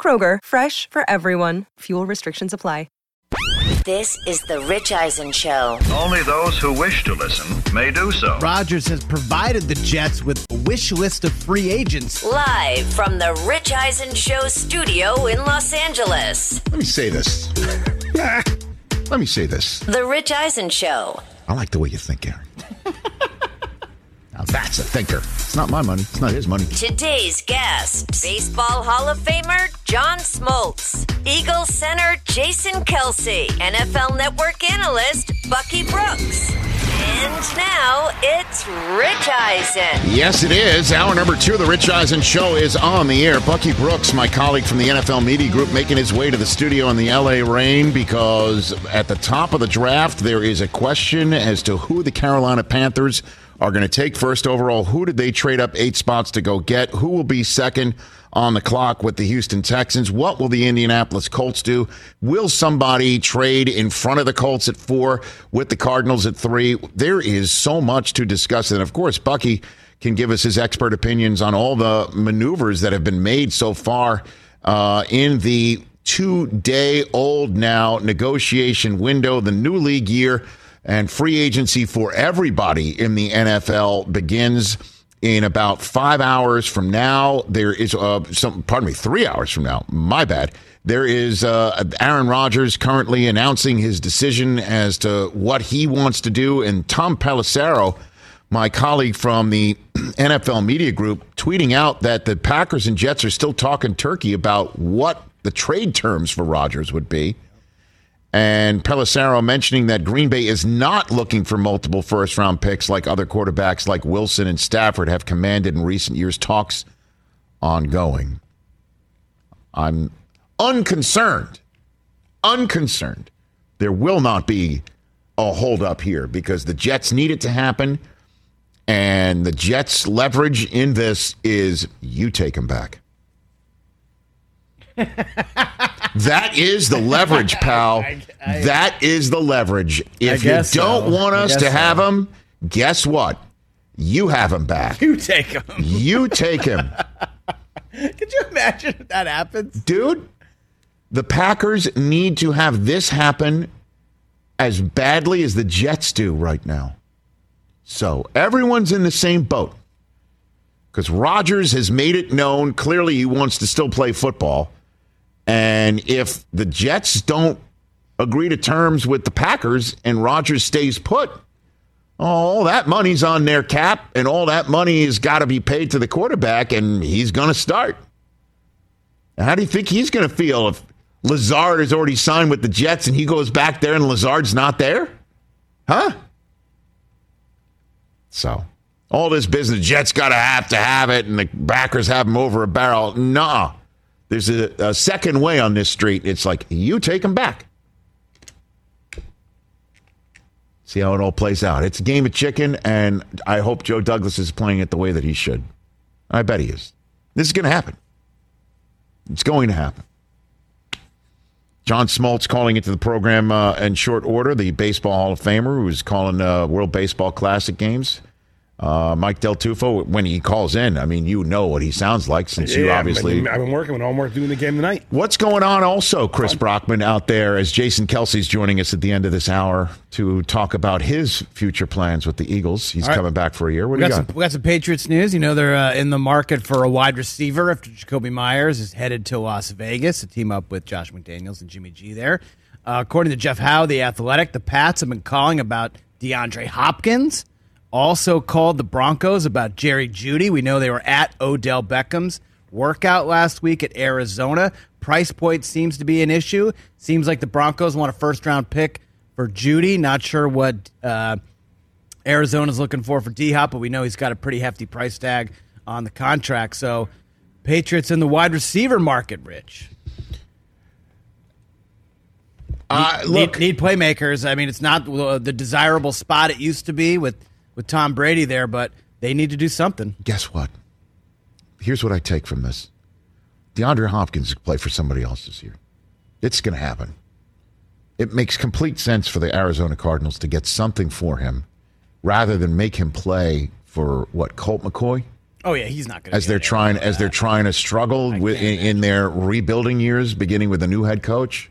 Kroger, fresh for everyone. Fuel restrictions apply. This is the Rich Eisen Show. Only those who wish to listen may do so. Rodgers has provided the Jets with a wish list of free agents. Live from the Rich Eisen Show studio in Los Angeles. Let me say this. Let me say this. The Rich Eisen Show. I like the way you think, Aaron. now that's a thinker. It's not my money. It's not his money. Today's guest, Baseball Hall of Famer John Smoltz, Eagle center Jason Kelce, NFL Network analyst Bucky Brooks. And now it's Rich Eisen. Yes, it is. Hour number two of the Rich Eisen Show is on the air. Bucky Brooks, my colleague from the NFL Media Group, making his way to the studio in the LA rain because at the top of the draft, there is a question as to who the Carolina Panthers are going to take first overall. Who did they trade up eight spots to go get? Who will be second? on the clock with the Houston Texans. What will the Indianapolis Colts do? Will somebody trade in front of the Colts at four with the Cardinals at three? There is so much to discuss. And of course, Bucky can give us his expert opinions on all the maneuvers that have been made so far uh, in the two day old now negotiation window, the new league year, and free agency for everybody in the NFL begins in about five hours from now. There is uh, some, pardon me, three hours from now. My bad. There is uh, Aaron Rodgers currently announcing his decision as to what he wants to do, and Tom Pelissero, my colleague from the NFL Media Group, tweeting out that the Packers and Jets are still talking turkey about what the trade terms for Rodgers would be. And Pelissero mentioning that Green Bay is not looking for multiple first round picks like other quarterbacks like Wilson and Stafford have commanded in recent years. Talks ongoing. I'm unconcerned, unconcerned. There will not be a holdup here because the Jets need it to happen. And the Jets' leverage in this is you take them back. that is the leverage, pal. I- I- that is the leverage. If you don't so. want us to have so. him, guess what? You have him back. You take him. You take him. Could you imagine if that happens? Dude, the Packers need to have this happen as badly as the Jets do right now. So everyone's in the same boat. Because Rodgers has made it known clearly he wants to still play football. And if the Jets don't agree to terms with the Packers and Rodgers stays put, all that money's on their cap and all that money has got to be paid to the quarterback and he's going to start. How do you think he's going to feel if Lazard is already signed with the Jets and he goes back there and Lazard's not there? Huh? So, all this business, Jets got to have to have it and the Packers have them over a barrel. Nah. There's a, a second way on this street. It's like, you take them back. See how it all plays out. It's a game of chicken, and I hope Joe Douglas is playing it the way that he should. I bet he is. This is going to happen. It's going to happen. John Smoltz calling into the program uh, in short order, the Baseball Hall of Famer who's calling uh, World Baseball Classic games. Uh, Mike Del Tufo, when he calls in, I mean, you know what he sounds like since you Yeah, obviously. I've been, I've been working with homework doing the game tonight. What's going on also, Chris Brockman, out there as Jason Kelce's joining us at the end of this hour to talk about his future plans with the Eagles. He's All right. coming back for a year. What We do got, you some, got? we got some Patriots news. You know, they're uh, in the market for a wide receiver after Jakobi Meyers is headed to Las Vegas to team up with Josh McDaniels and Jimmy G there. Uh, according to Jeff Howe, the Athletic, the Pats have been calling about DeAndre Hopkins. Also called the Broncos about Jerry Jeudy. We know they were at Odell Beckham's workout last week at Arizona. Price point seems to be an issue. Seems like the Broncos want a first round pick for Jeudy. Not sure what uh, Arizona's looking for for D Hop, but we know he's got a pretty hefty price tag on the contract. So, Patriots in the wide receiver market, Rich. Uh, need, look, need playmakers. I mean, it's not the the desirable spot it used to be with with Tom Brady there, but they need to do something. guess what? Here's what I take from this: DeAndre Hopkins could play for somebody else this year. It's going to happen. It makes complete sense for the Arizona Cardinals to get something for him, rather than make him play for what Colt McCoy. Oh yeah, he's not going to. as they're trying as they're trying to struggle with, in, in their rebuilding years, beginning with a new head coach.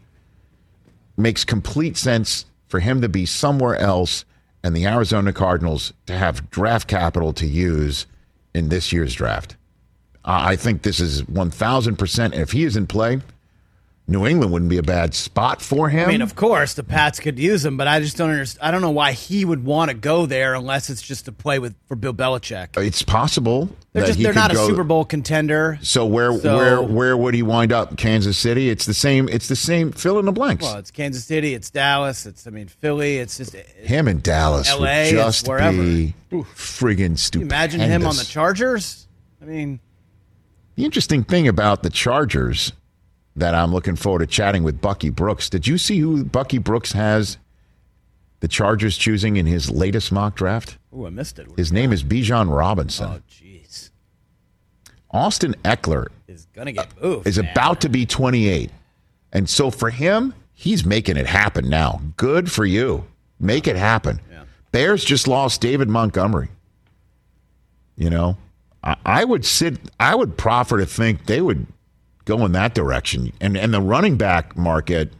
Makes complete sense for him to be somewhere else, and the Arizona Cardinals to have draft capital to use in this year's draft. I think this is one thousand percent. If he is in play, New England wouldn't be a bad spot for him. I mean, of course, the Pats could use him, but I just don't understand. I don't know why he would want to go there unless it's just to play with for Bill Belichick. Uh, it's possible They're just they're not a go- Super Bowl contender. So where So- where where would he wind up? Kansas City. It's the same. It's the same. Fill in the blanks. Well, it's Kansas City, it's Dallas, it's I mean Philly. It's just Him in Dallas LA, just wherever. be friggin' stupid. imagine him on the Chargers. I mean, The interesting thing about the Chargers that I'm looking forward to chatting with Bucky Brooks. Did you see who Bucky Brooks has the Chargers choosing in his latest mock draft? ooh, I missed it. His name is Bijan Robinson. Oh, jeez, Austin Ekeler is gonna get moved. is man. about to be 28. And so for him, he's making it happen now. Good for you. Make it happen. Bears just lost David Montgomery. You know, I, I would sit, I would proffer to think they would go in that direction. And, and the running back market,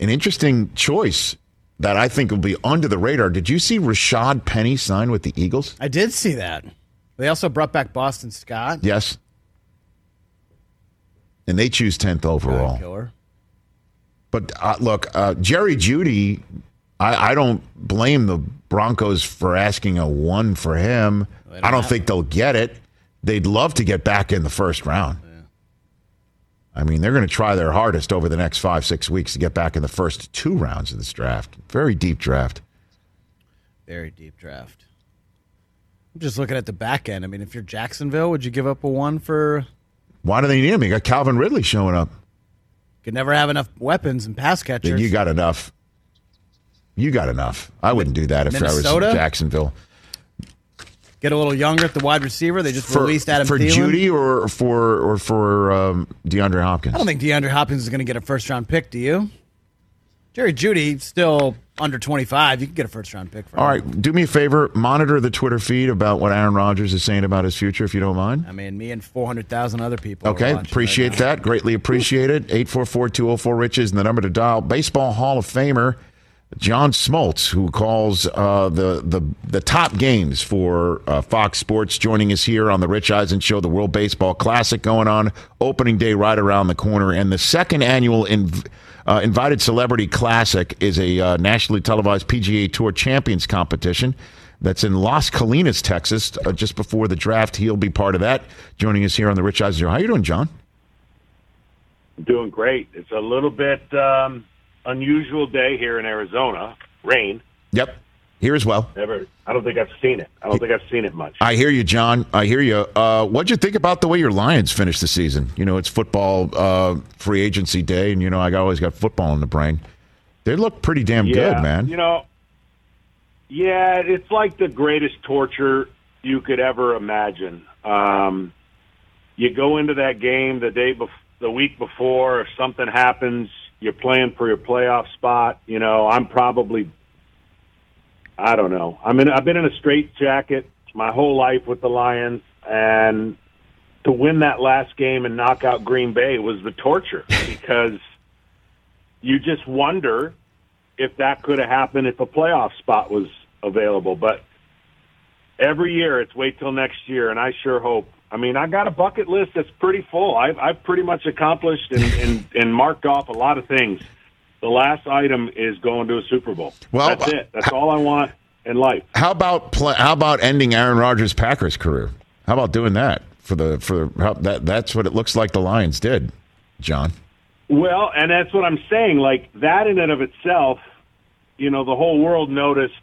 an interesting choice that I think will be under the radar. Did you see Rashaad Penny sign with the Eagles? I did see that. They also brought back Boston Scott. Yes. And they choose 10th overall. Killer. But uh, look, uh, Jerry Jeudy, I, I don't blame the Broncos for asking a one for him. I don't think they'll get it. They'd love to get back in the first round. I mean, they're going to try their hardest over the next five, six weeks to get back in the first two rounds of this draft. Very deep draft. Very deep draft. I'm just looking at the back end. I mean, if you're Jacksonville, would you give up a one for? Why do they need him? You got Calvin Ridley showing up. Could never have enough weapons and pass catchers. Then you got enough. You got enough. I wouldn't do that if I Minnesota? was Jacksonville. Get a little younger at the wide receiver. They just For, released Adam for Thielen. Jeudy or for or for um, DeAndre Hopkins. I don't think DeAndre Hopkins is going to get a first round pick. Do you? Jerry Jeudy still under 25. You can get a first round pick for All him. right, do me a favor. Monitor the Twitter feed about what Aaron Rodgers is saying about his future, if you don't mind. I mean, me and 400,000 other people. Okay, appreciate right that. Greatly appreciate it. 844 Riches and the number to dial. Baseball Hall of Famer John Smoltz, who calls uh, the, the the top games for uh, Fox Sports, joining us here on the Rich Eisen Show, the World Baseball Classic going on, opening day right around the corner, and the second annual inv- uh, Invited Celebrity Classic is a uh, nationally televised PGA Tour Champions competition. That's in Las Colinas, Texas, uh, just before the draft. He'll be part of that. Joining us here on the Rich Eisen Show. How are you doing, John? Doing great. It's a little bit um, unusual day here in Arizona. Rain. Yep, here as well. Never. I don't think I've seen it. I don't think I've seen it much. I hear you, John. I hear you. Uh, what'd you think about the way your Lions finished the season? You know, it's football uh, free agency day, and you know I always got football in the brain. They look pretty damn yeah, good, man. You know. Yeah, it's like the greatest torture you could ever imagine. Um, you go into that game the day bef- the week before. If something happens, you're playing for your playoff spot. You know, I'm probably. I don't know. I'm in. I've been in a straight jacket my whole life with the Lions, and to win that last game and knock out Green Bay was the torture because you just wonder if that could have happened if a playoff spot was available. But every year it's wait till next year, and I sure hope. I mean, I got a bucket list that's pretty full. I've, I've pretty much accomplished and, and, and marked off a lot of things The last item is going to a Super Bowl. Well, that's it. That's all I want in life. How about play, how about ending Aaron Rodgers' Packers career? How about doing that for the for how, that? That's what it looks like the Lions did, John. Well, and that's what I'm saying. Like that in and of itself, you know, the whole world noticed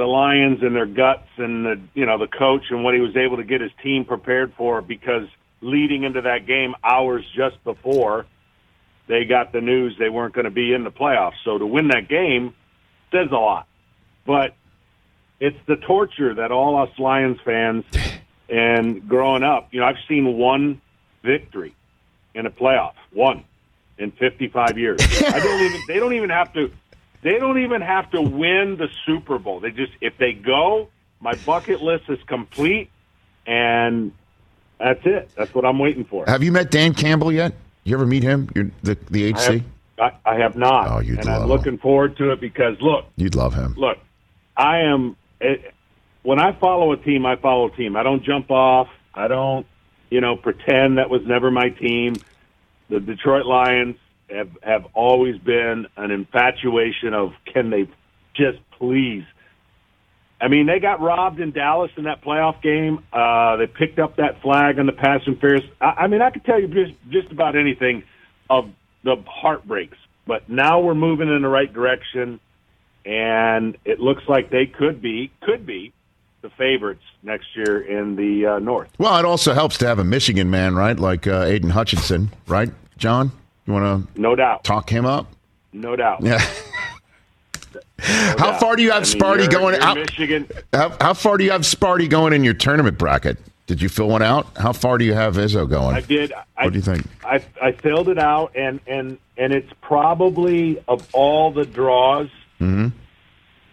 the Lions and their guts and the you know the coach and what he was able to get his team prepared for because leading into that game hours just before they got the news they weren't going to be in the playoffs. So to win that game says a lot. But it's the torture that all us Lions fans and growing up, you know, I've seen one victory in a playoff, one in 55 years. I don't even they don't even have to they don't even have to win the Super Bowl. They just if they go, my bucket list is complete and that's it. That's what I'm waiting for. Have you met Dan Campbell yet? You ever meet him? You're the the I HC. have, I, I have not. Oh, you'd and love I'm him. looking forward to it because look, You'd love him. look, I am. It, when I follow a team, I follow a team. I don't jump off. I don't, you know, pretend that was never my team. The Detroit Lions have have always been an infatuation of can they just please. I mean, they got robbed in Dallas in that playoff game. Uh, they picked up that flag on the pass interference. I, I mean, I could tell you just just about anything of the heartbreaks. But now we're moving in the right direction and it looks like they could be could be the favorites next year in the uh, North. Well, it also helps to have a Michigan man, right? Like uh, Aidan Hutchinson, right? John, you want to No doubt, talk him up? no doubt. Yeah. no How doubt. far do you have I mean, Sparty you're- going you're out? Michigan. How, how far do you have Sparty going in your tournament bracket? Did you fill one out? How far do you have Izzo going? I did. I, What do you think? I I filled it out, and and and it's probably of all the draws. Mm-hmm.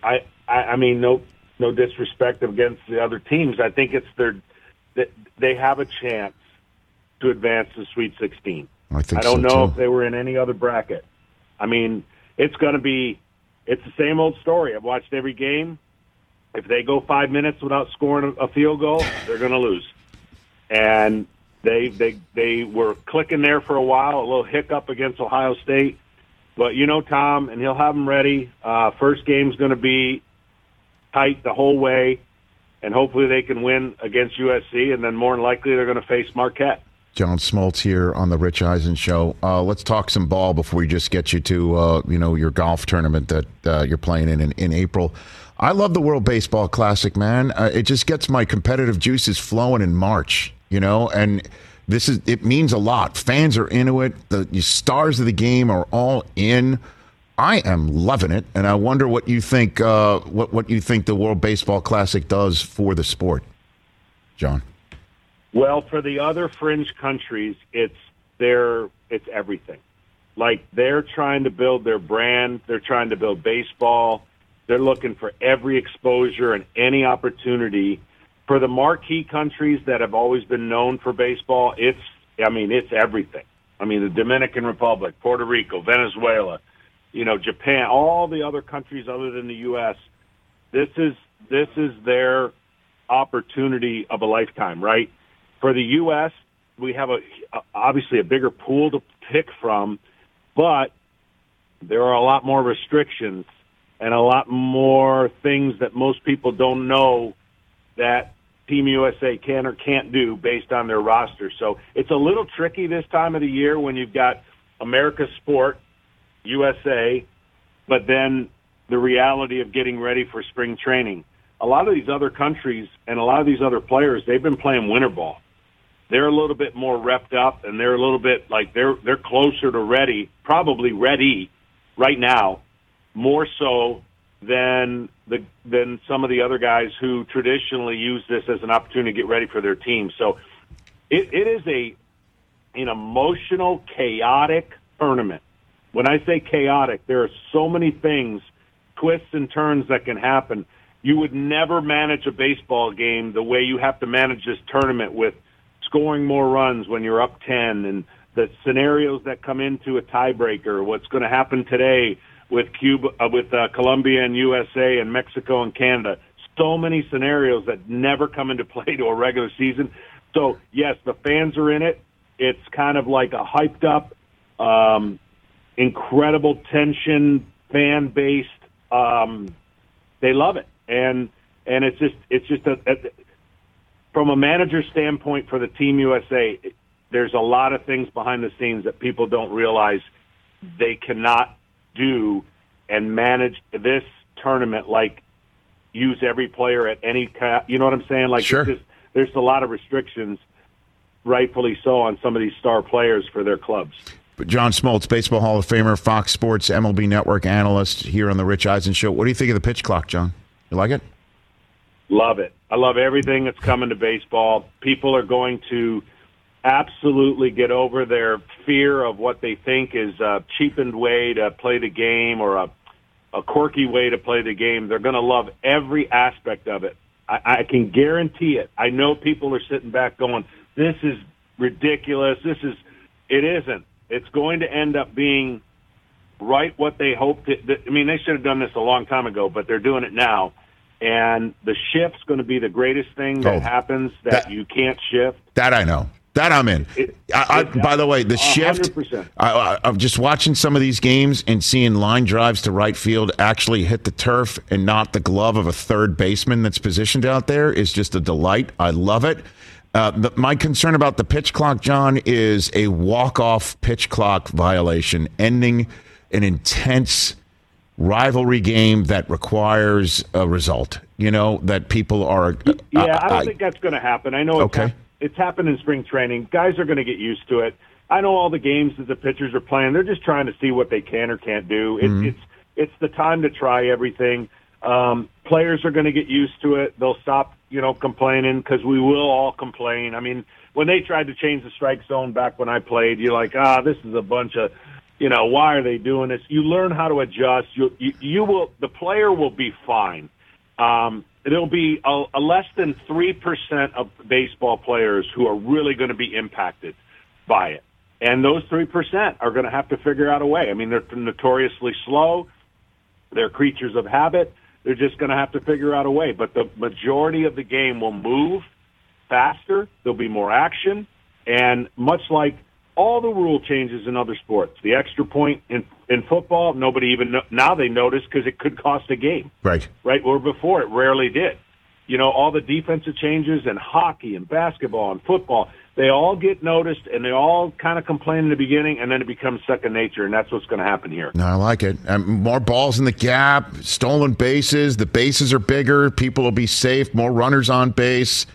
I, I I mean no no disrespect against the other teams. I think it's their that they have a chance to advance to Sweet 16. I think I don't so, know too. if they were in any other bracket. I mean, it's going to be it's the same old story. I've watched every game. If they go five minutes without scoring a a field goal, they're going to lose. And they they they were clicking there for a while, a little hiccup against Ohio State. But you know Tom, and he'll have them ready. Uh, first game's going to be tight the whole way, and hopefully they can win against USC, and then more than likely they're going to face Marquette. John Smoltz here on the Rich Eisen Show. Uh, let's talk some ball before we just get you to uh, you know your golf tournament that uh, you're playing in, in in April. I love the World Baseball Classic, man. Uh, it just gets my competitive juices flowing in March, you know, and this is it means a lot. Fans are into it. The, stars of the game are all in. I am loving it, and I wonder what you think. Uh, what what you think the World Baseball Classic does for the sport, John? Well, for the other fringe countries, it's their it's everything. Like they're trying to build their brand, they're trying to build baseball. They're looking for every exposure and any opportunity. For the marquee countries that have always been known for baseball, it's I mean, it's everything. I mean, the Dominican Republic, Puerto Rico, Venezuela, you know, Japan, all the other countries other than the US. This is this is their opportunity of a lifetime, right? For the U.S., we have a obviously a bigger pool to pick from, but there are a lot more restrictions and a lot more things that most people don't know that Team USA can or can't do based on their roster. So it's a little tricky this time of the year when you've got America's sport, USA, but then the reality of getting ready for spring training. A lot of these other countries and a lot of these other players, they've been playing winter ball. They're a little bit more repped up and they're a little bit like they're they're closer to ready, probably ready right now, more so than the than some of the other guys who traditionally use this as an opportunity to get ready for their team. So it, it is a an emotional, chaotic tournament. When I say chaotic, there are so many things, twists and turns that can happen. You would never manage a baseball game the way you have to manage this tournament with scoring more runs when you're up 10 and the scenarios that come into a tiebreaker, what's going to happen today with Cuba, uh, with uh, Colombia and USA and Mexico and Canada. So many scenarios that never come into play to a regular season. So yes, the fans are in it. It's kind of like a hyped up, um, incredible tension, fan based. Um, they love it, and and it's just it's just a, a from a manager standpoint for the Team USA. There's a lot of things behind the scenes that people don't realize they cannot do and manage this tournament like use every player at any ca- you know what I'm saying like Sure. just, there's a lot of restrictions rightfully so on some of these star players for their clubs But John Smoltz, Baseball Hall of Famer, Fox Sports, MLB Network analyst here on the Rich Eisen Show. What do you think of the pitch clock, John? You like it? Love it. I love everything that's coming to baseball. People are going to absolutely get over their fear of what they think is a cheapened way to play the game or a, a quirky way to play the game. They're going to love every aspect of it. I, I can guarantee it. I know people are sitting back going, this is ridiculous. This is, it isn't. It's going to end up being right what they hoped it. I mean, they should have done this a long time ago, but they're doing it now. And the shift's going to be the greatest thing that Oh, happens that, that- you can't shift. That I know. That I'm in. It- I, I, by the way, the shift. hundred percent. I, I'm just watching some of these games and seeing line drives to right field actually hit the turf and not the glove of a third baseman that's positioned out there is just a delight. I love it. Uh, the, my concern about the pitch clock, John, is a walk-off pitch clock violation ending an intense rivalry game that requires a result. You know that people are. Yeah, I don't think that's going to happen. I know it's, Okay. hap- it's happened in spring training. Guys are going to get used to it. I know all the games that the pitchers are playing. They're just trying to see what they can or can't do. It, Mm-hmm. It's it's the time to try everything. Um, players are going to get used to it. They'll stop, you know, complaining because we will all complain. I mean, when they tried to change the strike zone back when I played, you're like, ah, this is a bunch of, you know, why are they doing this? You learn how to adjust. You you, you will. The player will be fine. Um, it'll be a, a less than three percent of baseball players who are really going to be impacted by it, and those three percent are going to have to figure out a way. I mean, they're notoriously slow. They're creatures of habit. They're just going to have to figure out a way. But the majority of the game will move faster. There'll be more action, and much like all the rule changes in other sports, the extra point in in football, nobody even now they notice because it could cost a game right. right? Where before it rarely did. You know, all the defensive changes in hockey and basketball and football, they all get noticed and they all kind of complain in the beginning and then it becomes second nature and that's what's going to happen here. No, I like it. Um, more balls in the gap, stolen bases. The bases are bigger. People will be safe. More runners on base.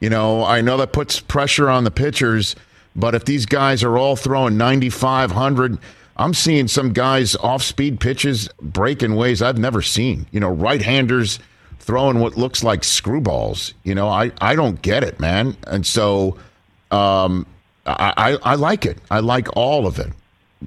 You know, I know that puts pressure on the pitchers, but if these guys are all throwing 95, 100, I'm seeing some guys off speed pitches break in ways I've never seen. You know, right handers throwing what looks like screwballs. You know, I, I don't get it, man. And so um, I, I, I like it. I like all of it.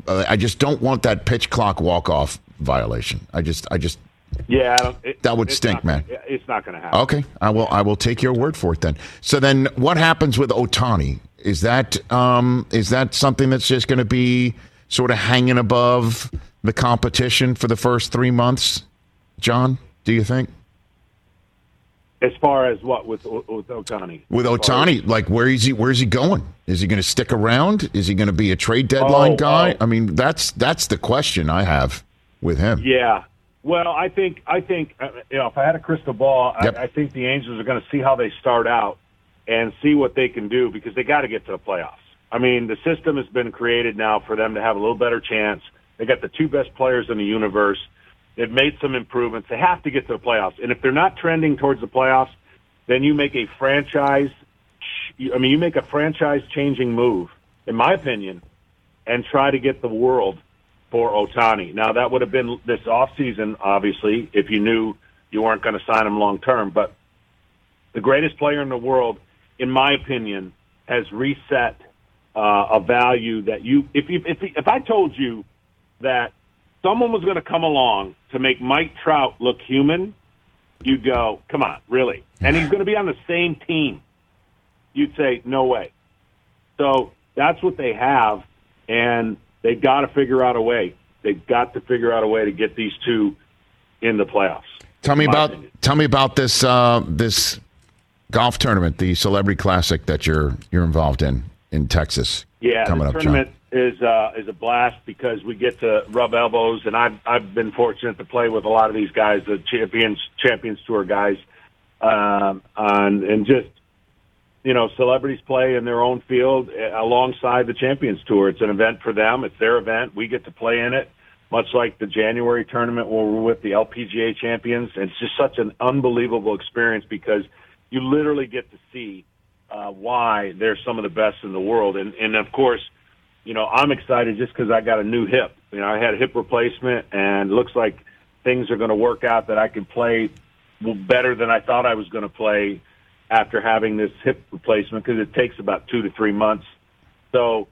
Uh, I just don't want that pitch clock walk off violation. I just, I just. Yeah, I don't, it, That would stink, not man. It's not going to happen. Okay, I will. I will take your word for it then. So then, what happens with Ohtani? Is that um, is that something that's just going to be sort of hanging above the competition for the first three months? John, do you think As far as what with with Ohtani? with Ohtani, like where is he? Where's he going? Is he going to stick around? Is he going to be a trade deadline Oh, guy? oh. I mean, that's that's the question I have with him. Yeah. Well, I think I think uh, you know if I had a crystal ball, Yep. I, I think the Angels are going to see how they start out and see what they can do because they got to get to the playoffs. I mean, the system has been created now for them to have a little better chance. They got the two best players in the universe. They've made some improvements. They have to get to the playoffs, and if they're not trending towards the playoffs, then you make a franchise. I mean, you make a franchise-changing move, in my opinion, and try to get the world for Ohtani. Now that would have been this off season, obviously, if you knew you weren't going to sign him long term. But the greatest player in the world, in my opinion, has reset uh, a value that you. If you if if I told you that someone was going to come along to make Mike Trout look human, you'd go, "Come on, really?" And he's going to be on the same team. You'd say, "No way." So that's what they have, and they've got to figure out a way. They've got to figure out a way to get these two in the playoffs. Tell me about opinion. tell me about this uh, this golf tournament, the Celebrity Classic that you're you're involved in in Texas. Yeah, coming the up, John. tournament is uh, is a blast because we get to rub elbows, and I've I've been fortunate to play with a lot of these guys, the champions champions tour guys, um, on and just you know celebrities play in their own field uh, alongside the champions tour. It's an event for them. It's their event. We get to play in it, much like the January tournament where we're with the LPGA champions. And it's just such an unbelievable experience because you literally get to see uh, why they're some of the best in the world. And and of course, you know I'm excited just because I got a new hip. You know I had a hip replacement, and it looks like things are going to work out that I can play better than I thought I was going to play after having this hip replacement because it takes about two to three months. So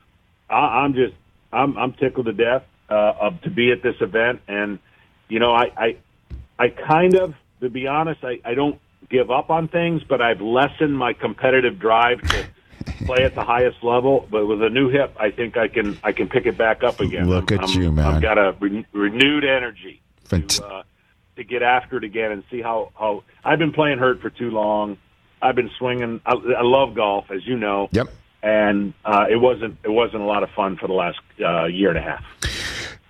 I, I'm just I'm I'm tickled to death uh, of to be at this event, and you know I I, I kind of to be honest I, I don't give up on things, but I've lessened my competitive drive to play at the highest level. But with a new hip, I think I can I can pick it back up again. Look I'm, at I'm- you, man. I've got a re- renewed energy Fant- to, uh, to get after it again and see how how I've been playing hurt for too long. I've been swinging. I, I love golf, as you know. Yep. And uh, it wasn't it wasn't a lot of fun for the last uh, year and a half.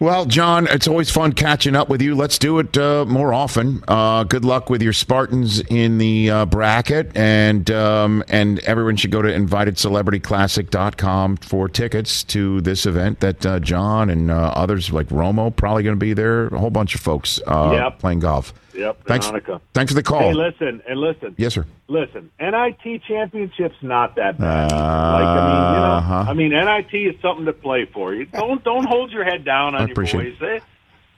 Well, John, it's always fun catching up with you. Let's do it uh, more often. Uh, good luck with your Spartans in the uh, bracket, and um, and everyone should go to invitedcelebrityclassic.com for tickets to this event that uh, John and uh, others like Romo probably going to be there. A whole bunch of folks uh, Yep. playing golf. Yep. Thanks. Hanukkah. Thanks for the call. Hey, listen and listen. yes, sir. Listen, NIT championship's not that bad. like I mean, you know, Uh-huh. I mean, NIT is something to play for. You don't don't hold your head down on I your boys. They,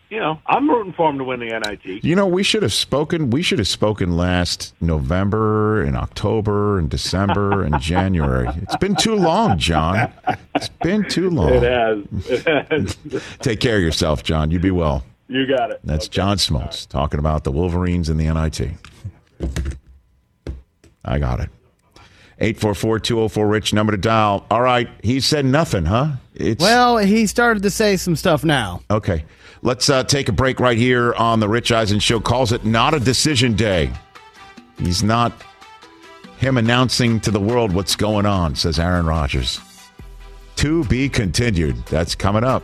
you know, I'm rooting for them to win the NIT. You know, we should have spoken. We should have spoken last November and October and December and January. It's been too long, John. It's been too long. It has. It has. Take care of yourself, John. You be well. You got it. That's Okay. John Smoltz talking about the Wolverines and the NIT. I got it. 844-204-RICH, number to dial. All right, he said nothing, huh? It's Well, he started to say some stuff now. Okay. Let's uh, take a break right here on the Rich Eisen Show. Calls it not a decision day. He's not him announcing to the world what's going on, says Aaron Rodgers. To be continued. That's coming up.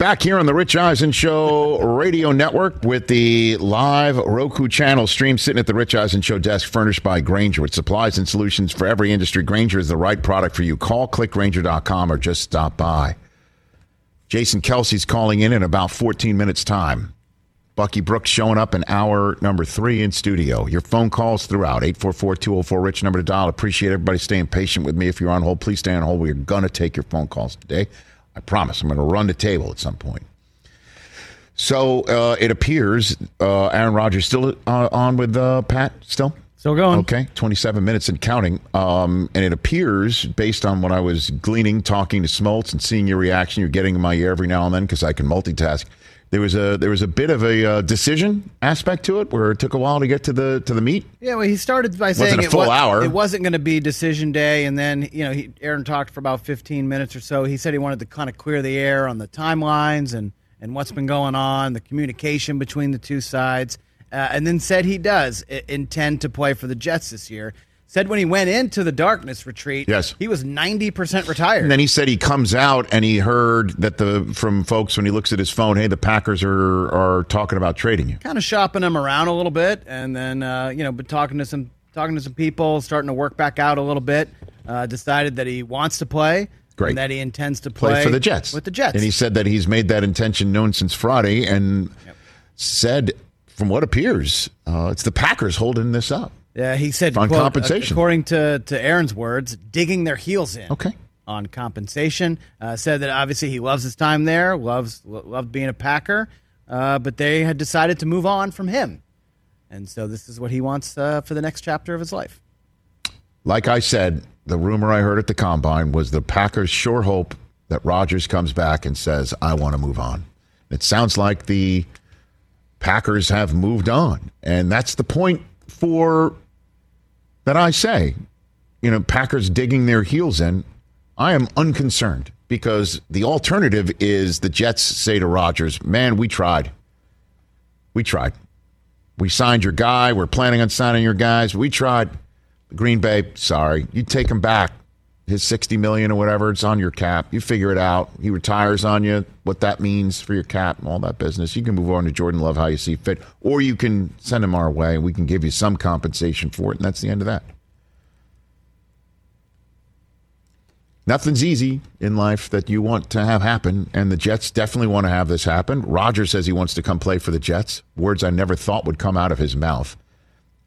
Back here on the Rich Eisen Show radio network with the live Roku channel stream sitting at the Rich Eisen Show desk furnished by Grainger with supplies and solutions for every industry. Grainger is the right product for you. Call clickgrainger.com or just stop by. Jason Kelce's calling in in about 14 minutes time. Bucky Brooks showing up in hour number three in studio. Your phone calls throughout 844-204-RICH number to dial. Appreciate everybody staying patient with me. If you're on hold, please stay on hold. We're going to take your phone calls today. I promise. I'm going to run the table at some point. So uh, it appears uh, Aaron Rodgers still uh, on with uh, Pat still. Still going. Okay, 27 minutes and counting. Um, and it appears, based on what I was gleaning, talking to Smoltz and seeing your reaction, you're getting in my ear every now and then because I can multitask. There was a there was a bit of a uh, decision aspect to it where it took a while to get to the to the meet. Yeah, well, he started by Wasn't saying a it, full hour. it wasn't going to be decision day, and then you know, he, Aaron talked for about 15 minutes or so. He said he wanted to kind of clear the air on the timelines and and what's been going on, the communication between the two sides, uh, and then said he does intend to play for the Jets this year. Said when he went into the darkness retreat, Yes. he was 90% retired. And then he said he comes out and he heard that the from folks when he looks at his phone, hey, the Packers are are talking about trading you. kind of shopping him around a little bit, and then uh, you know, but talking to some talking to some people, starting to work back out a little bit. Uh, decided that he wants to play, Great. and that he intends to play, play for the Jets. with the Jets. And he said that he's made that intention known since Friday and said, from what appears, uh, it's the Packers holding this up. Yeah, he said on quote, compensation. according to to Aaron's words, digging their heels in. Okay. On compensation, uh, said that obviously he loves his time there, loves lo- loved being a Packer, uh, but they had decided to move on from him, and so this is what he wants uh, for the next chapter of his life. Like I said, the rumor I heard at the combine was the Packers sure hope that Rodgers comes back and says, I want to move on. It sounds like the Packers have moved on. And that's the point for that I say. You know, Packers digging their heels in. I am unconcerned because the alternative is the Jets say to Rodgers, Man, we tried. We tried. We signed your guy. We're planning on signing your guys. We tried. Green Bay, sorry, you take him back. His sixty million or whatever, it's on your cap. You figure it out. He retires on you. What that means for your cap and all that business. You can move on to Jordan Love how you see fit, or you can send him our way. And we can give you some compensation for it, and that's the end of that. Nothing's easy in life that you want to have happen, and the Jets definitely want to have this happen. Roger says he wants to come play for the Jets. Words I never thought would come out of his mouth.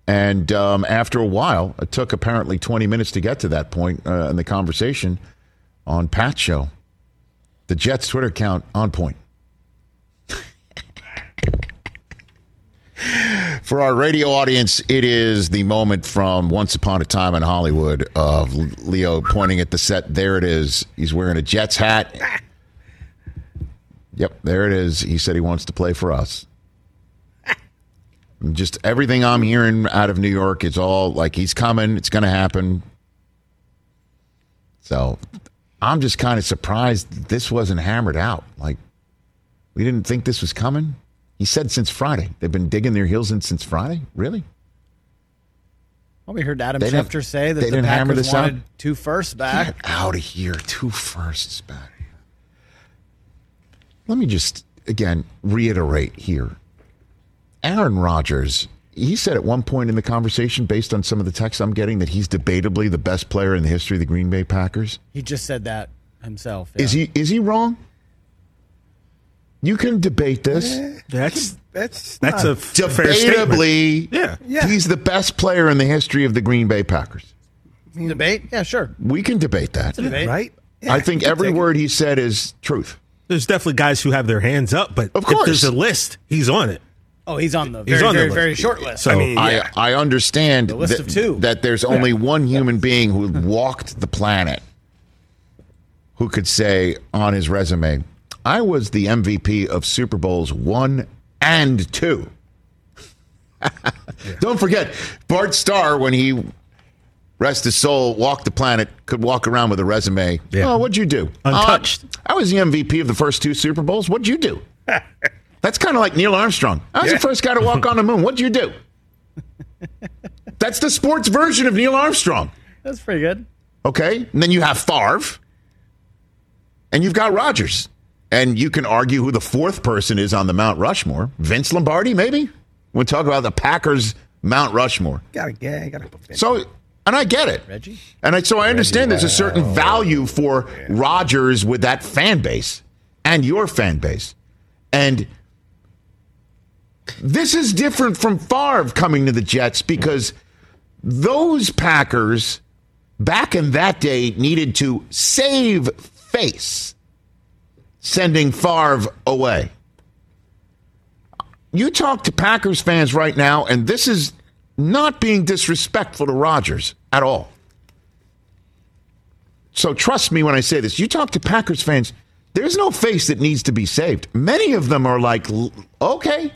And um, after a while, it took apparently 20 minutes to get to that point uh, in the conversation on Pat's show. The Jets Twitter account on point. For our radio audience, it is the moment from Once Upon a Time in Hollywood of Leo pointing at the set. There it is. He's wearing a Jets hat. Yep, there it is. He said he wants to play for us. Just everything I'm hearing out of New York is all like he's coming. It's going to happen. So I'm just kind of surprised this wasn't hammered out. Like we didn't think this was coming. He said since Friday. They've been digging their heels in since Friday. Really? Well, we heard Adam They Schefter say that they the Packers this out? wanted two firsts back. Get out of here. Two firsts back. Let me just again reiterate here. Aaron Rodgers, he said at one point in the conversation, based on some of the texts I'm getting, that he's debatably the best player in the history of the Green Bay Packers. He just said that himself. Is he is he wrong? You can debate this. Eh, that's That's that's not- a f- fair statement. Debatably, Yeah. Yeah. he's the best player in the history of the Green Bay Packers. debate? Yeah, sure. We can debate that. Debate. right. I think every take it. word he said is truth. There's definitely guys who have their hands up, but Of if course. there's a list, he's on it. Oh, he's on the He's very, on the very, very short list. So I mean, yeah. I I understand The list that, of two. that there's only one human being who walked the planet who could say on his resume, "I was the MVP of Super Bowls one and two. Don't forget Bart Starr when he rest his soul walked the planet could walk around with a resume. Yeah. Oh, what'd you do? Untouched. "Uh, I was the MVP of the first two Super Bowls. What'd you do? That's kind of like Neil Armstrong. I was the first guy to walk on the moon. What'd you do? That's the sports version of Neil Armstrong. That's pretty good. Okay? And then you have Favre, and you've got Rodgers. And you can argue who the fourth person is on the Mount Rushmore. Vince Lombardi, maybe? We'll talk about the Packers Mount Rushmore. Gotta yeah, gotta. So, and I get it. Reggie? And I, so I understand there's a certain oh. value for Rodgers with that fan base and your fan base. And This is different from Favre coming to the Jets because those Packers back in that day needed to save face, sending Favre away. You talk to Packers fans right now, and this is not being disrespectful to Rodgers at all. So trust me when I say this. You talk to Packers fans, there's no face that needs to be saved. Many of them are like, okay,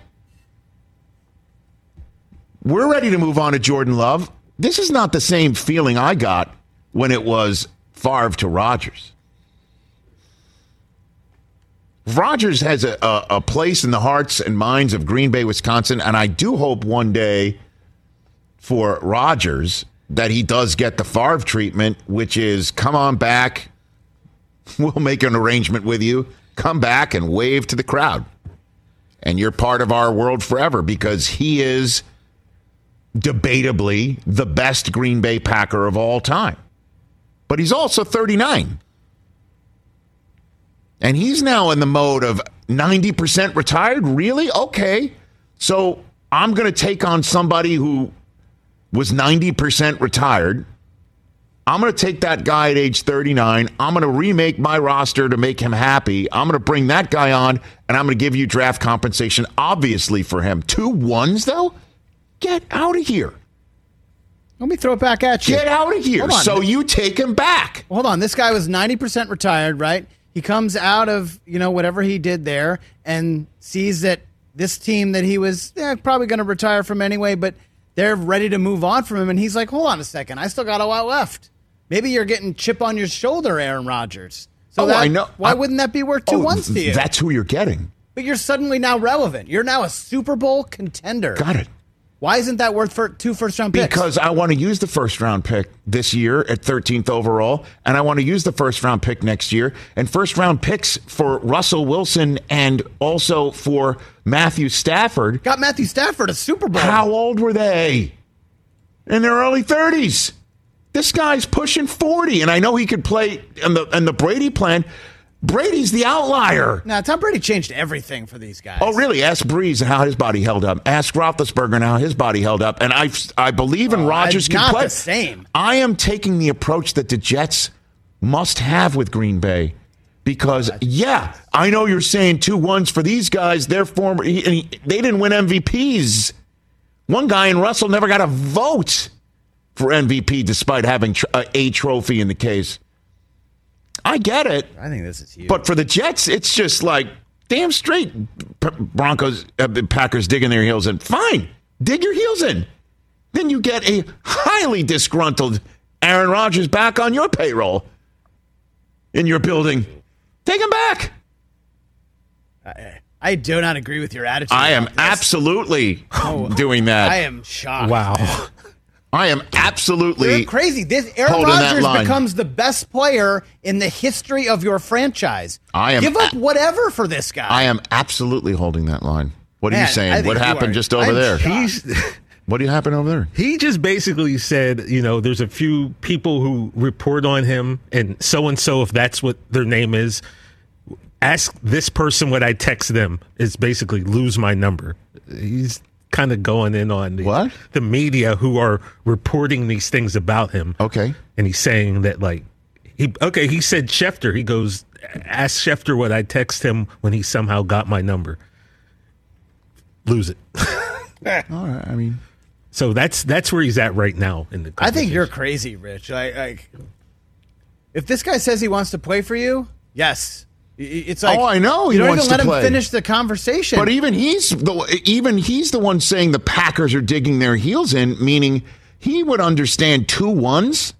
we're ready to move on to Jordan Love. This is not the same feeling I got when it was Favre to Rodgers. Rodgers has a, a, a, place in the hearts and minds of Green Bay, Wisconsin, and I do hope one day for Rodgers that he does get the Favre treatment, which is come on back, we'll make an arrangement with you, come back and wave to the crowd, and you're part of our world forever because he is debatably the best Green Bay Packer of all time. But he's also 39. And he's now in the mode of 90% retired. Really? Okay. So I'm going to take on somebody who was 90% retired. I'm going to take that guy at age 39. I'm going to remake my roster to make him happy. I'm going to bring that guy on, and I'm going to give you draft compensation, obviously, for him. Two ones, though? Get out of here. Let me throw it back at you. Get out of here. So you take him back. Hold on. This guy was 90% retired, right? He comes out of, you know, whatever he did there and sees that this team that he was eh, probably going to retire from anyway, but they're ready to move on from him. And he's like, hold on a second. I still got a lot left. Maybe you're getting chip on your shoulder, Aaron Rodgers. So oh, that, I know. Why I, wouldn't that be worth two oh, ones to you? That's who you're getting. But you're suddenly now relevant. You're now a Super Bowl contender. Got it. Why isn't that worth for two first round picks? Because I want to use the first round pick this year at 13th overall, and I want to use the first round pick next year, and first round picks for Russell Wilson and also for Matthew Stafford. Got Matthew Stafford a Super Bowl. How old were they? In their early 30s. This guy's pushing 40, and I know he could play in the in the Brady plan. Brady's the outlier. Now, Tom Brady changed everything for these guys. Oh, really? Ask Brees how his body held up. Ask Roethlisberger how his body held up. And I, I believe in oh, Rodgers can not play. the same. I am taking the approach that the Jets must have with Green Bay. Because yeah, I know you're saying two ones for these guys. They're former. He, he, they didn't win MVPs. One guy in Russell never got a vote for MVP, despite having tr- uh, a trophy in the case. I get it. I think this is huge. But for the Jets, it's just like damn straight. P- Broncos, uh, Packers digging their heels in. Fine, dig your heels in. Then you get a highly disgruntled Aaron Rodgers back on your payroll in your building. Take him back. I, I do not agree with your attitude. I am absolutely oh, doing that. I am shocked. Wow. I am absolutely You're crazy. This Aaron Rodgers becomes the best player in the history of your franchise. I am give up whatever for this guy. I am absolutely holding that line. What are Man, you saying? What happened just over I'm there? He's what did happen over there? He just basically said, you know, there's a few people who report on him, and so and so, if that's what their name is, ask this person what I text them. Is basically lose my number. He's kind of going in on the, what the media who are reporting these things about him. Okay, and he's saying that like he okay. He said Schefter. He goes ask Schefter what I text him when he somehow got my number. Lose it. All right. I mean, so that's that's where he's at right now. In the I think you're crazy, Rich. Like, like, if this guy says he wants to play for you, yes, it's oh, like oh, I know he you don't even let play. him finish the conversation. But even he's the even he's the one saying the Packers are digging their heels in, meaning he would understand two ones.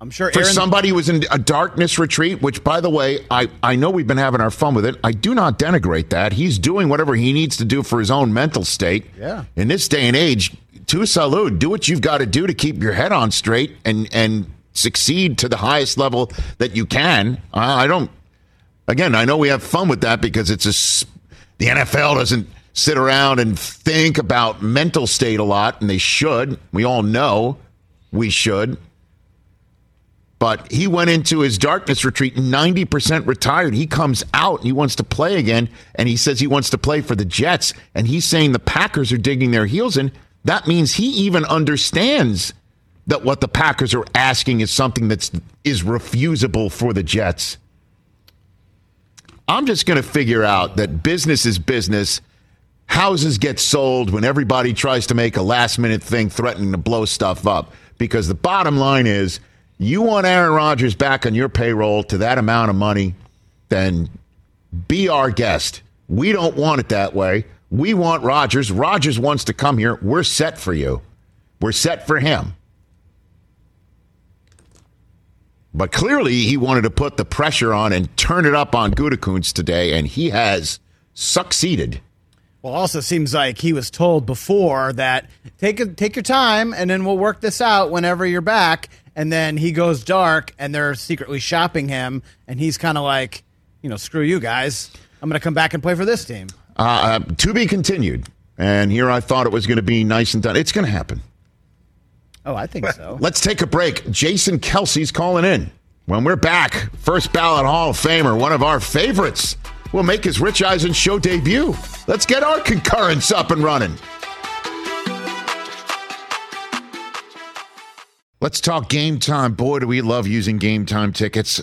I'm sure for Aaron, somebody who was in a darkness retreat. Which, by the way, I I know we've been having our fun with it. I do not denigrate that. He's doing whatever he needs to do for his own mental state. Yeah. In this day and age, to salute, do what you've got to do to keep your head on straight and and succeed to the highest level that you can. I, I don't again, I know we have fun with that because it's a the NFL doesn't sit around and think about mental state a lot, and they should. We all know we should. But he went into his darkness retreat 90% retired. He comes out and he wants to play again. And he says he wants to play for the Jets. And he's saying the Packers are digging their heels in. That means he even understands that what the Packers are asking is something that's is refusable for the Jets. I'm just going to figure out that business is business. Houses get sold when everybody tries to make a last minute thing threatening to blow stuff up. Because the bottom line is you want Aaron Rodgers back on your payroll to that amount of money, then be our guest. We don't want it that way. We want Rodgers. Rodgers wants to come here. We're set for you. We're set for him. But clearly, he wanted to put the pressure on and turn it up on Gutekunst today, and he has succeeded. Well, also seems like he was told before that take a, take your time, and then we'll work this out whenever you're back. And then he goes dark, and they're secretly shopping him, and he's kind of like, you know, screw you guys. I'm going to come back and play for this team. Uh, to be continued. And here I thought it was going to be nice and done. It's going to happen. Oh, I think so. Let's take a break. Jason Kelce's calling in. When we're back, first ballot Hall of Famer, one of our favorites, will make his Rich Eisen show debut. Let's get our concurrence up and running. Let's talk game time. Boy, do we love using game time tickets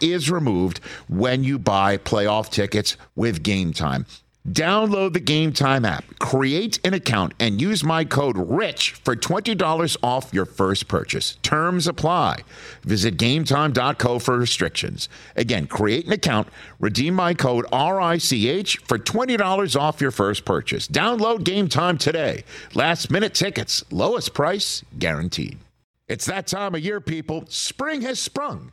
is removed when you buy playoff tickets with Game Time. Download the Game Time app, create an account, and use my code RICH for $20 off your first purchase. Terms apply. Visit gametime.co for restrictions. Again, create an account, redeem my code RICH for $20 off your first purchase. Download Game Time today. Last minute tickets, lowest price guaranteed. It's that time of year, people. Spring has sprung.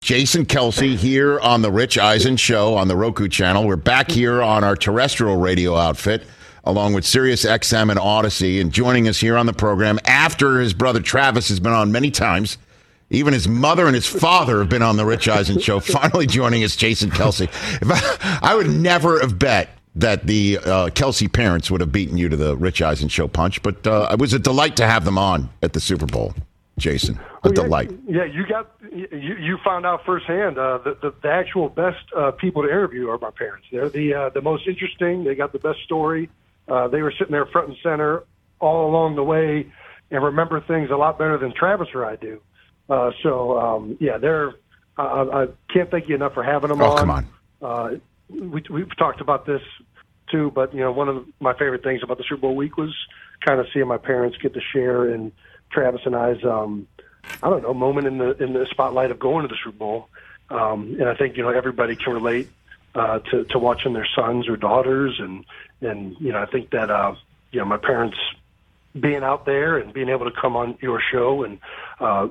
Jason Kelce here on the Rich Eisen Show on the Roku channel. We're back here on our terrestrial radio outfit, along with Sirius XM and Odyssey, and joining us here on the program after his brother Travis has been on many times. Even his mother and his father have been on the Rich Eisen Show. Finally, joining us, Jason Kelce. I, I, would never have bet that the uh, Kelce parents would have beaten you to the Rich Eisen Show punch, but uh, it was a delight to have them on at the Super Bowl. Jason, a well, yeah, delight. Yeah, you got you, you found out firsthand uh, the, the the actual best uh, people to interview are my parents. They're the uh, the most interesting. They got the best story. Uh, they were sitting there front and center all along the way and remember things a lot better than Travis or I do. Uh, so um, yeah, they're. Uh, I can't thank you enough for having them oh, on. come on. Uh, we, we've talked about this too, but you know, one of my favorite things about the Super Bowl week was kind of seeing my parents get to share in Travis and I's, um, I don't know, moment in the in the spotlight of going to the Super Bowl. Um, and I think you know everybody can relate uh, to to watching their sons or daughters, and and you know I think that uh, you know my parents being out there and being able to come on your show and uh,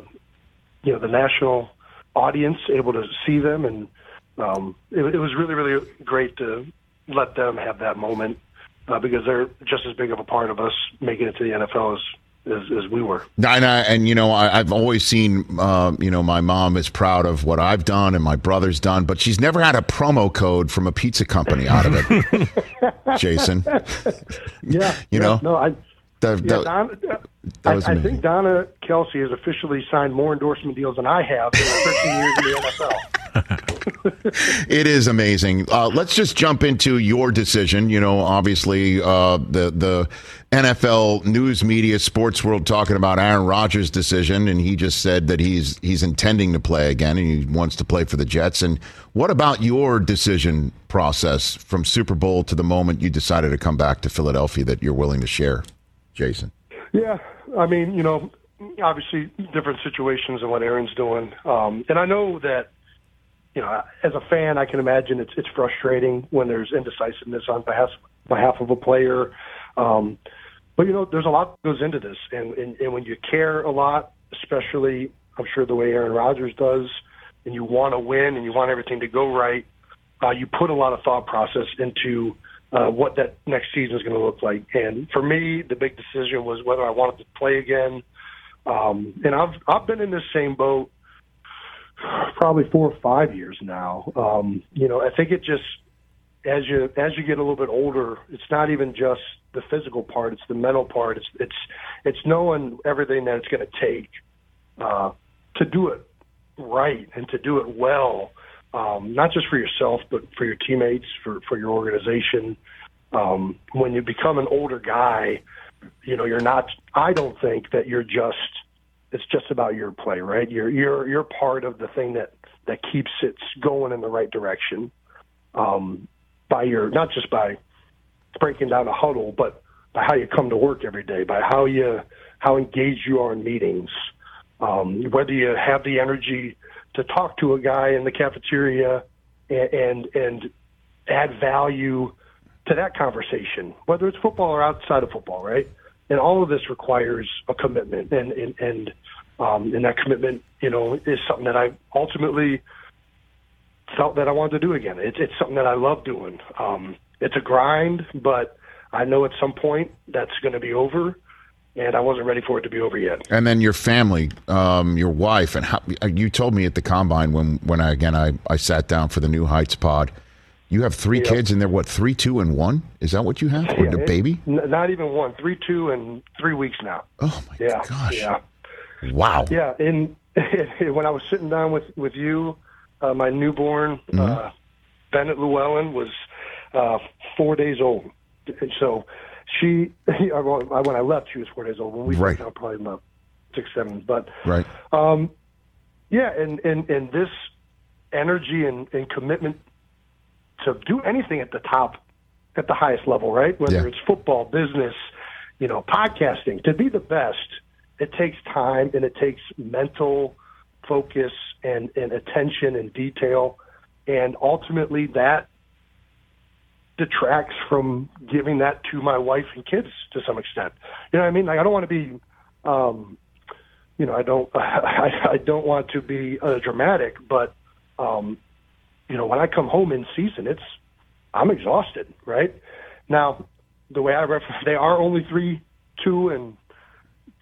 you know the national audience able to see them and um, it, it was really really great to let them have that moment uh, because they're just as big of a part of us making it to the NFL as as, as we were. And, I, and you know, I, I've always seen, uh, you know, my mom is proud of what I've done and my brother's done, but she's never had a promo code from a pizza company out of it. Jason, Yeah, You yeah, know? no, I. That- yeah, that- Don, that I, I think Donna Kelce has officially signed more endorsement deals than I have in 13 years in the NFL. it is amazing. Uh, let's just jump into your decision. You know, obviously, uh, the the NFL news media, sports world, talking about Aaron Rodgers' decision, and he just said that he's he's intending to play again, and he wants to play for the Jets. And what about your decision process from Super Bowl to the moment you decided to come back to Philadelphia that you're willing to share, Jason? Yeah, I mean, you know, obviously different situations than what Aaron's doing, um, and I know that, you know, as a fan, I can imagine it's it's frustrating when there's indecisiveness on behalf behalf of a player. Um, but you know, there's a lot that goes into this, and, and and when you care a lot, especially I'm sure the way Aaron Rodgers does, and you want to win and you want everything to go right, uh, you put a lot of thought process into uh, what that next season is going to look like. And for me, the big decision was whether I wanted to play again. Um, and I've I've been in this same boat probably four or five years now. Um, you know, I think it just as you as you get a little bit older, it's not even just the physical part; it's the mental part. It's it's it's knowing everything that it's going to take uh, to do it right and to do it well, um, not just for yourself, but for your teammates, for for your organization. Um, when you become an older guy, you know you're not. I don't think that you're just. It's just about your play, right? You're you're you're part of the thing that that keeps it going in the right direction. Um, by your not just by breaking down a huddle, but by how you come to work every day, by how you how engaged you are in meetings, um, whether you have the energy to talk to a guy in the cafeteria and, and and add value to that conversation, whether it's football or outside of football, right? And all of this requires a commitment, and and and, um, and that commitment, you know, is something that I ultimately felt that I wanted to do again. It's it's something that I love doing. Um, it's a grind, but I know at some point that's going to be over, and I wasn't ready for it to be over yet. And then your family, um, your wife, and how, you told me at the combine when, when I again I, I sat down for the New Heights pod. You have three kids, and they're what three, two, and one. Is that what you have, or Yeah, the baby? N- not even one, three, two, and three weeks now. Oh my Yeah, gosh! yeah. Wow. Yeah, and when I was sitting down with with you, uh, my newborn Mm-hmm. uh, Bennett Llewellyn was uh, four days old, and so she when I left, she was four days old. When we Right. down, probably about six, seven. But Right. um, yeah, and and and this energy and, and commitment to do anything at the top, at the highest level, right? Whether Yeah. it's football, business, you know, podcasting, to be the best, it takes time and it takes mental focus and, and attention and detail. And ultimately, that detracts from giving that to my wife and kids to some extent. You know what I mean? Like, I don't want to be, um, you know, I don't, I, I don't want to be uh, dramatic, but, um, you know, when I come home in season, it's, I'm exhausted, right? Now, the way I refer, they are only three, two, and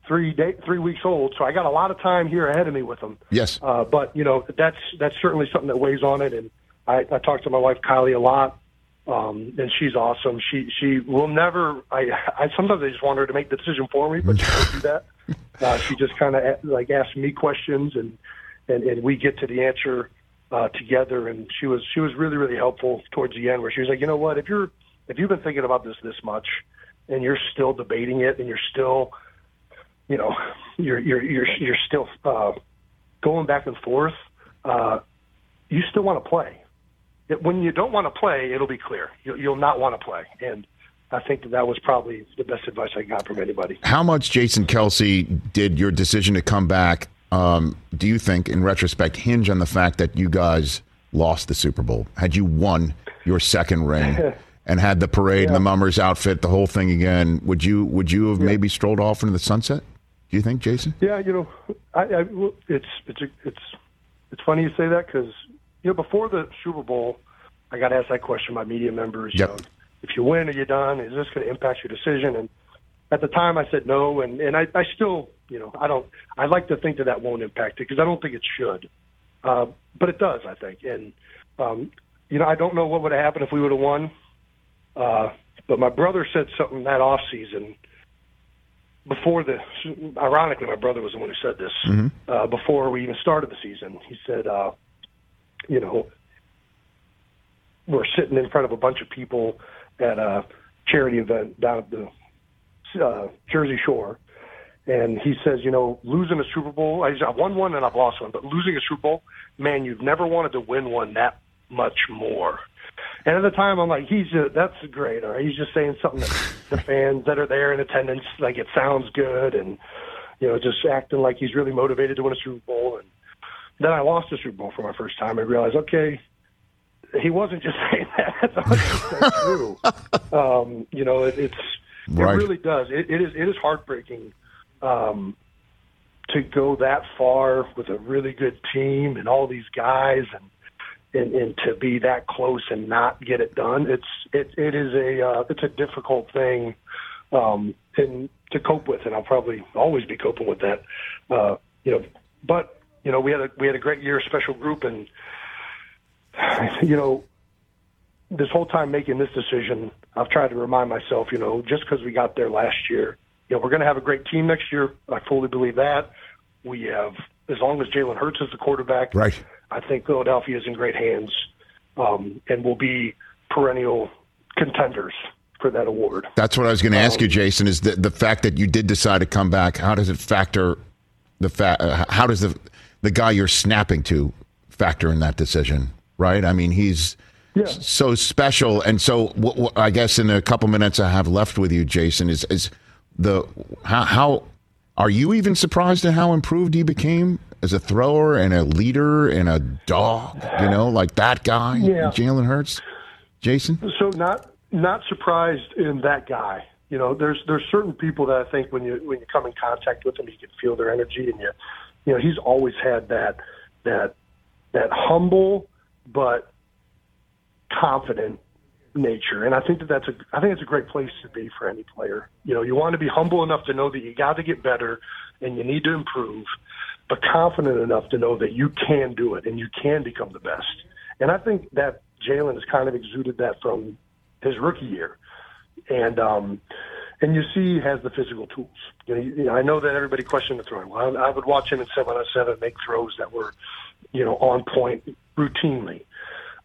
three day, three weeks old, so I got a lot of time here ahead of me with them. Yes. Uh, but you know, that's that's certainly something that weighs on it. And I, I talk to my wife Kylie a lot, um, and she's awesome. She she will never. I I sometimes I just want her to make the decision for me, but she won't do that. Uh, she just kind of like asks me questions, and and and we get to the answer uh, together. And she was she was really really helpful towards the end, where she was like, you know what, if you're if you've been thinking about this this much, and you're still debating it, and you're still you know, you're you're you're you're still uh, going back and forth. Uh, you still want to play. It, when you don't want to play, it'll be clear. You'll, you'll not want to play, and I think that that was probably the best advice I got from anybody. How much, Jason Kelce, did your decision to come back, um, do you think, in retrospect, hinge on the fact that you guys lost the Super Bowl? Had you won your second ring and had the parade and the mummers outfit, the whole thing again, would you would you have maybe strolled off into the sunset? Do you think, Jason? Yeah, you know, I, I it's it's it's it's funny you say that because you know before the Super Bowl, I got asked that question by media members. Yep. You know, if you win, are you done? Is this going to impact your decision? And at the time I said no, and and I, I still, you know, I don't. I like to think that that won't impact it because I don't think it should, uh, but it does. I think, and um, you know, I don't know what would have happened if we would have won. Uh, but my brother said something that off season before the. Ironically, my brother was the one who said this Mm-hmm. uh, before we even started the season. He said, uh, you know, we're sitting in front of a bunch of people at a charity event down at the uh, Jersey Shore, and he says, you know, losing a Super Bowl, I- I've won one and I've lost one, but losing a Super Bowl, man, you've never wanted to win one that much more. And at the time, I'm like, he's just, that's great. All right, he's just saying something that the fans that are there in attendance, like it sounds good, and you know, just acting like he's really motivated to win a Super Bowl. And then I lost a Super Bowl for my first time. I realized, okay, he wasn't just saying that. That's 100 true. Um, you know, it, it's Right. it really does. It, it is it is heartbreaking um, to go that far with a really good team and all these guys and. And, and to be that close and not get it done, it's it it is a uh, it's a difficult thing, um, and to cope with, and I'll probably always be coping with that, uh, you know. But you know, we had a we had a great year, special group, and you know, this whole time making this decision, I've tried to remind myself, you know, just because we got there last year, you know, we're going to have a great team next year. I fully believe that. We have, as long as Jalen Hurts is the quarterback, Right. I think Philadelphia is in great hands um, and will be perennial contenders for that award. That's what I was going to ask you, Jason. Is the the fact that you did decide to come back? How does it factor the fact? uh, How does the the guy you're snapping to factor in that decision? Right. I mean, he's Yeah. so special, and so w- w- I guess in a couple minutes I have left with you, Jason, is is the how how are you even surprised at how improved he became as a thrower and a leader and a dog? You know, like that guy, Yeah. Jalen Hurts, Jason. So not not surprised in that guy. You know, there's there's certain people that I think when you when you come in contact with them, you can feel their energy, and you you know he's always had that that that humble but confident nature, and I think that that's a I think it's a great place to be for any player. You know, you want to be humble enough to know that you got to get better and you need to improve, but confident enough to know that you can do it and you can become the best. And I think that Jalen has kind of exuded that from his rookie year, and um, and you see he has the physical tools. You know, you know, I know that everybody questioned the throwing. Well, I, I would watch him in seven on seven make throws that were, you know, on point routinely.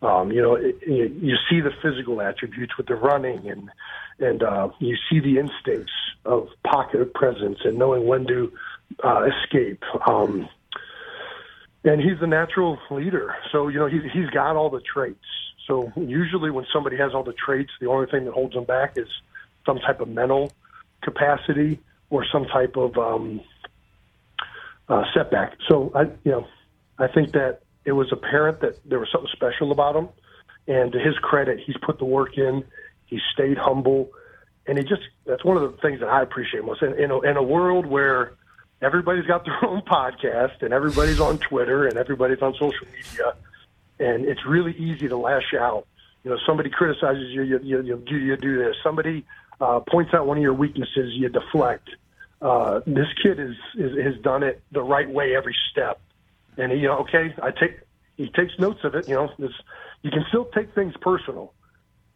Um, you know, it, you, you see the physical attributes with the running, and and uh, you see the instincts of pocket presence and knowing when to uh, escape. Um, and he's a natural leader, so you know he's he's got all the traits. So usually, when somebody has all the traits, the only thing that holds them back is some type of mental capacity or some type of um, uh, setback. So I, you know, I think that it was apparent that there was something special about him. And to his credit, he's put the work in. He stayed humble, and he just—that's one of the things that I appreciate most. In, in, a, in a world where everybody's got their own podcast and everybody's on Twitter and everybody's on social media, and it's really easy to lash out. You know, somebody criticizes you, you, you, you, do, you do this. Somebody uh, points out one of your weaknesses, you deflect. Uh, this kid is, is has done it the right way every step, and you know, okay, I take he takes notes of it. You know, you can still take things personal,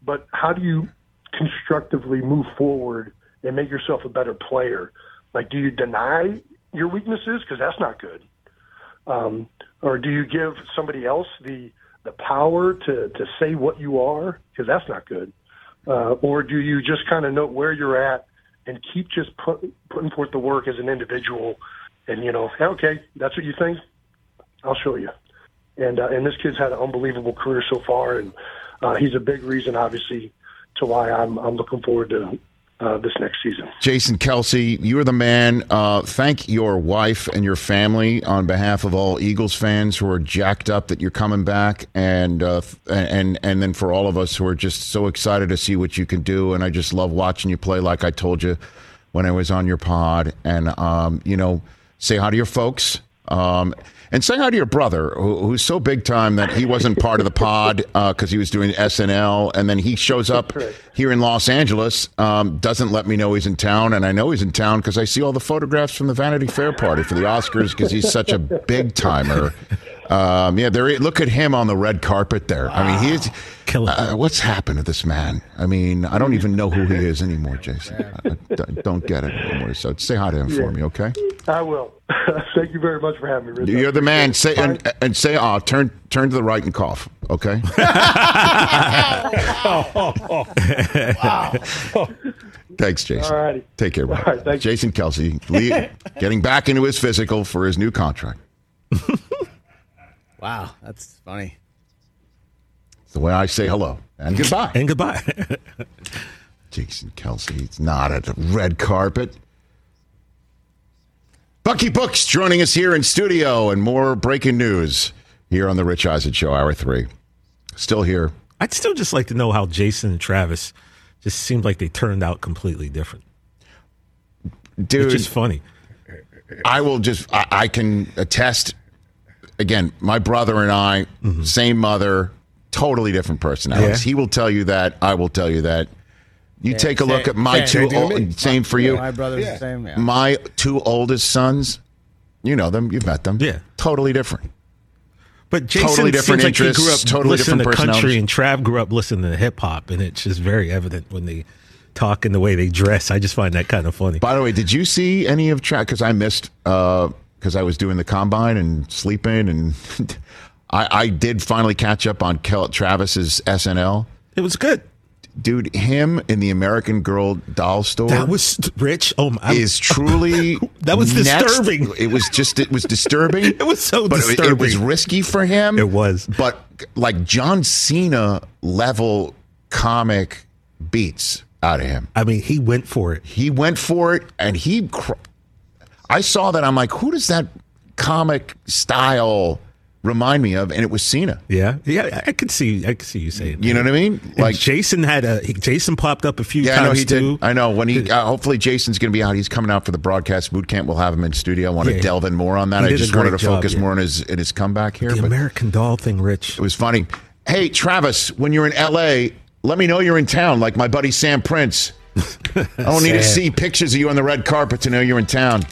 but how do you constructively move forward and make yourself a better player? Like, do you deny your weaknesses because that's not good, um, or do you give somebody else the the power to to say what you are because that's not good, uh, or do you just kind of note where you're at and keep just put, putting forth the work as an individual, and you know, okay, that's what you think, I'll show you. And uh, and this kid's had an unbelievable career so far, and uh, he's a big reason, obviously, to why I'm I'm looking forward to uh, this next season. Jason Kelce, you are the man. Uh, thank your wife and your family on behalf of all Eagles fans who are jacked up that you're coming back, and uh, and and then for all of us who are just so excited to see what you can do. And I just love watching you play, like I told you when I was on your pod. And um, you know, say hi to your folks Um, and say hi to your brother, who, who's so big time that he wasn't part of the pod because he was doing SNL, and then he shows up here in Los Angeles, um, doesn't let me know he's in town, and I know he's in town because I see all the photographs from the Vanity Fair party for the Oscars because he's such a big timer. Um, yeah, there. Look at him on the red carpet there. I mean, he's uh, what's happened to this man? I mean, I don't even know who he is anymore, Jason. I, I d- don't get it anymore. So say hi to him for me, okay? I will. Thank you very much for having me, Rich. You're the man. Say and, and say, "Ah, turn turn to the right and cough." Okay. Wow. Thanks, Jason. All righty. Take care, bro. All right, thank. Jason Kelce, Lee, getting back into his physical for his new contract. Wow, that's funny. It's the way I say hello and goodbye. And goodbye. Jason Kelce. It's not at the red carpet. Bucky Brooks joining us here in studio and more breaking news here on the Rich Eisen Show, hour three. Still here. I'd still just like to know how Jason and Travis just seemed like they turned out completely different. Dude, It's just funny. I will just, I, I can attest. Again, my brother and I, mm-hmm. same mother, totally different personalities. Yeah. He will tell you that. I will tell you that. You take a look same- at my same. two, Same old, same for you. My brother's the same. Yeah. My two oldest sons, you know them, you've met them. Yeah. Totally different. But Jason Totally different seems like he grew up totally listening different to country, and Trav grew up listening to hip hop, and it's just very evident when they talk and the way they dress. I just find that kind of funny. By the way, did you see any of Trav? Because I missed uh, because I was doing the combine and sleeping, and I, I did finally catch up on Kel- Travis's SNL. It was good. Dude, him in the American Girl doll store. That was rich. Oh my! is truly That was next- disturbing. It was just it was disturbing. It was so but it- It, was risky for him. It was. but like John Cena level comic beats out of him. I mean, he went for it. He went for it, and he. Cr- I saw that. I'm like, who does that comic style remind me of? And it was Cena. Yeah, yeah. I could see. I could see you saying. You know what I mean? Like Like, Jason had a he, Jason popped up a few yeah, I times know he too. did. I know when he. Uh, hopefully, Jason's going to be out. He's coming out for the broadcast boot camp. We'll have him in studio. I want Yeah, to delve in more on that. I just wanted to job, focus yeah. more on his in his comeback here. the but American Doll thing, Rich. it was funny. Hey, Travis, when you're in L.A., let me know you're in town. Like my buddy Sam Prince. I don't need to see pictures of you on the red carpet to know you're in town.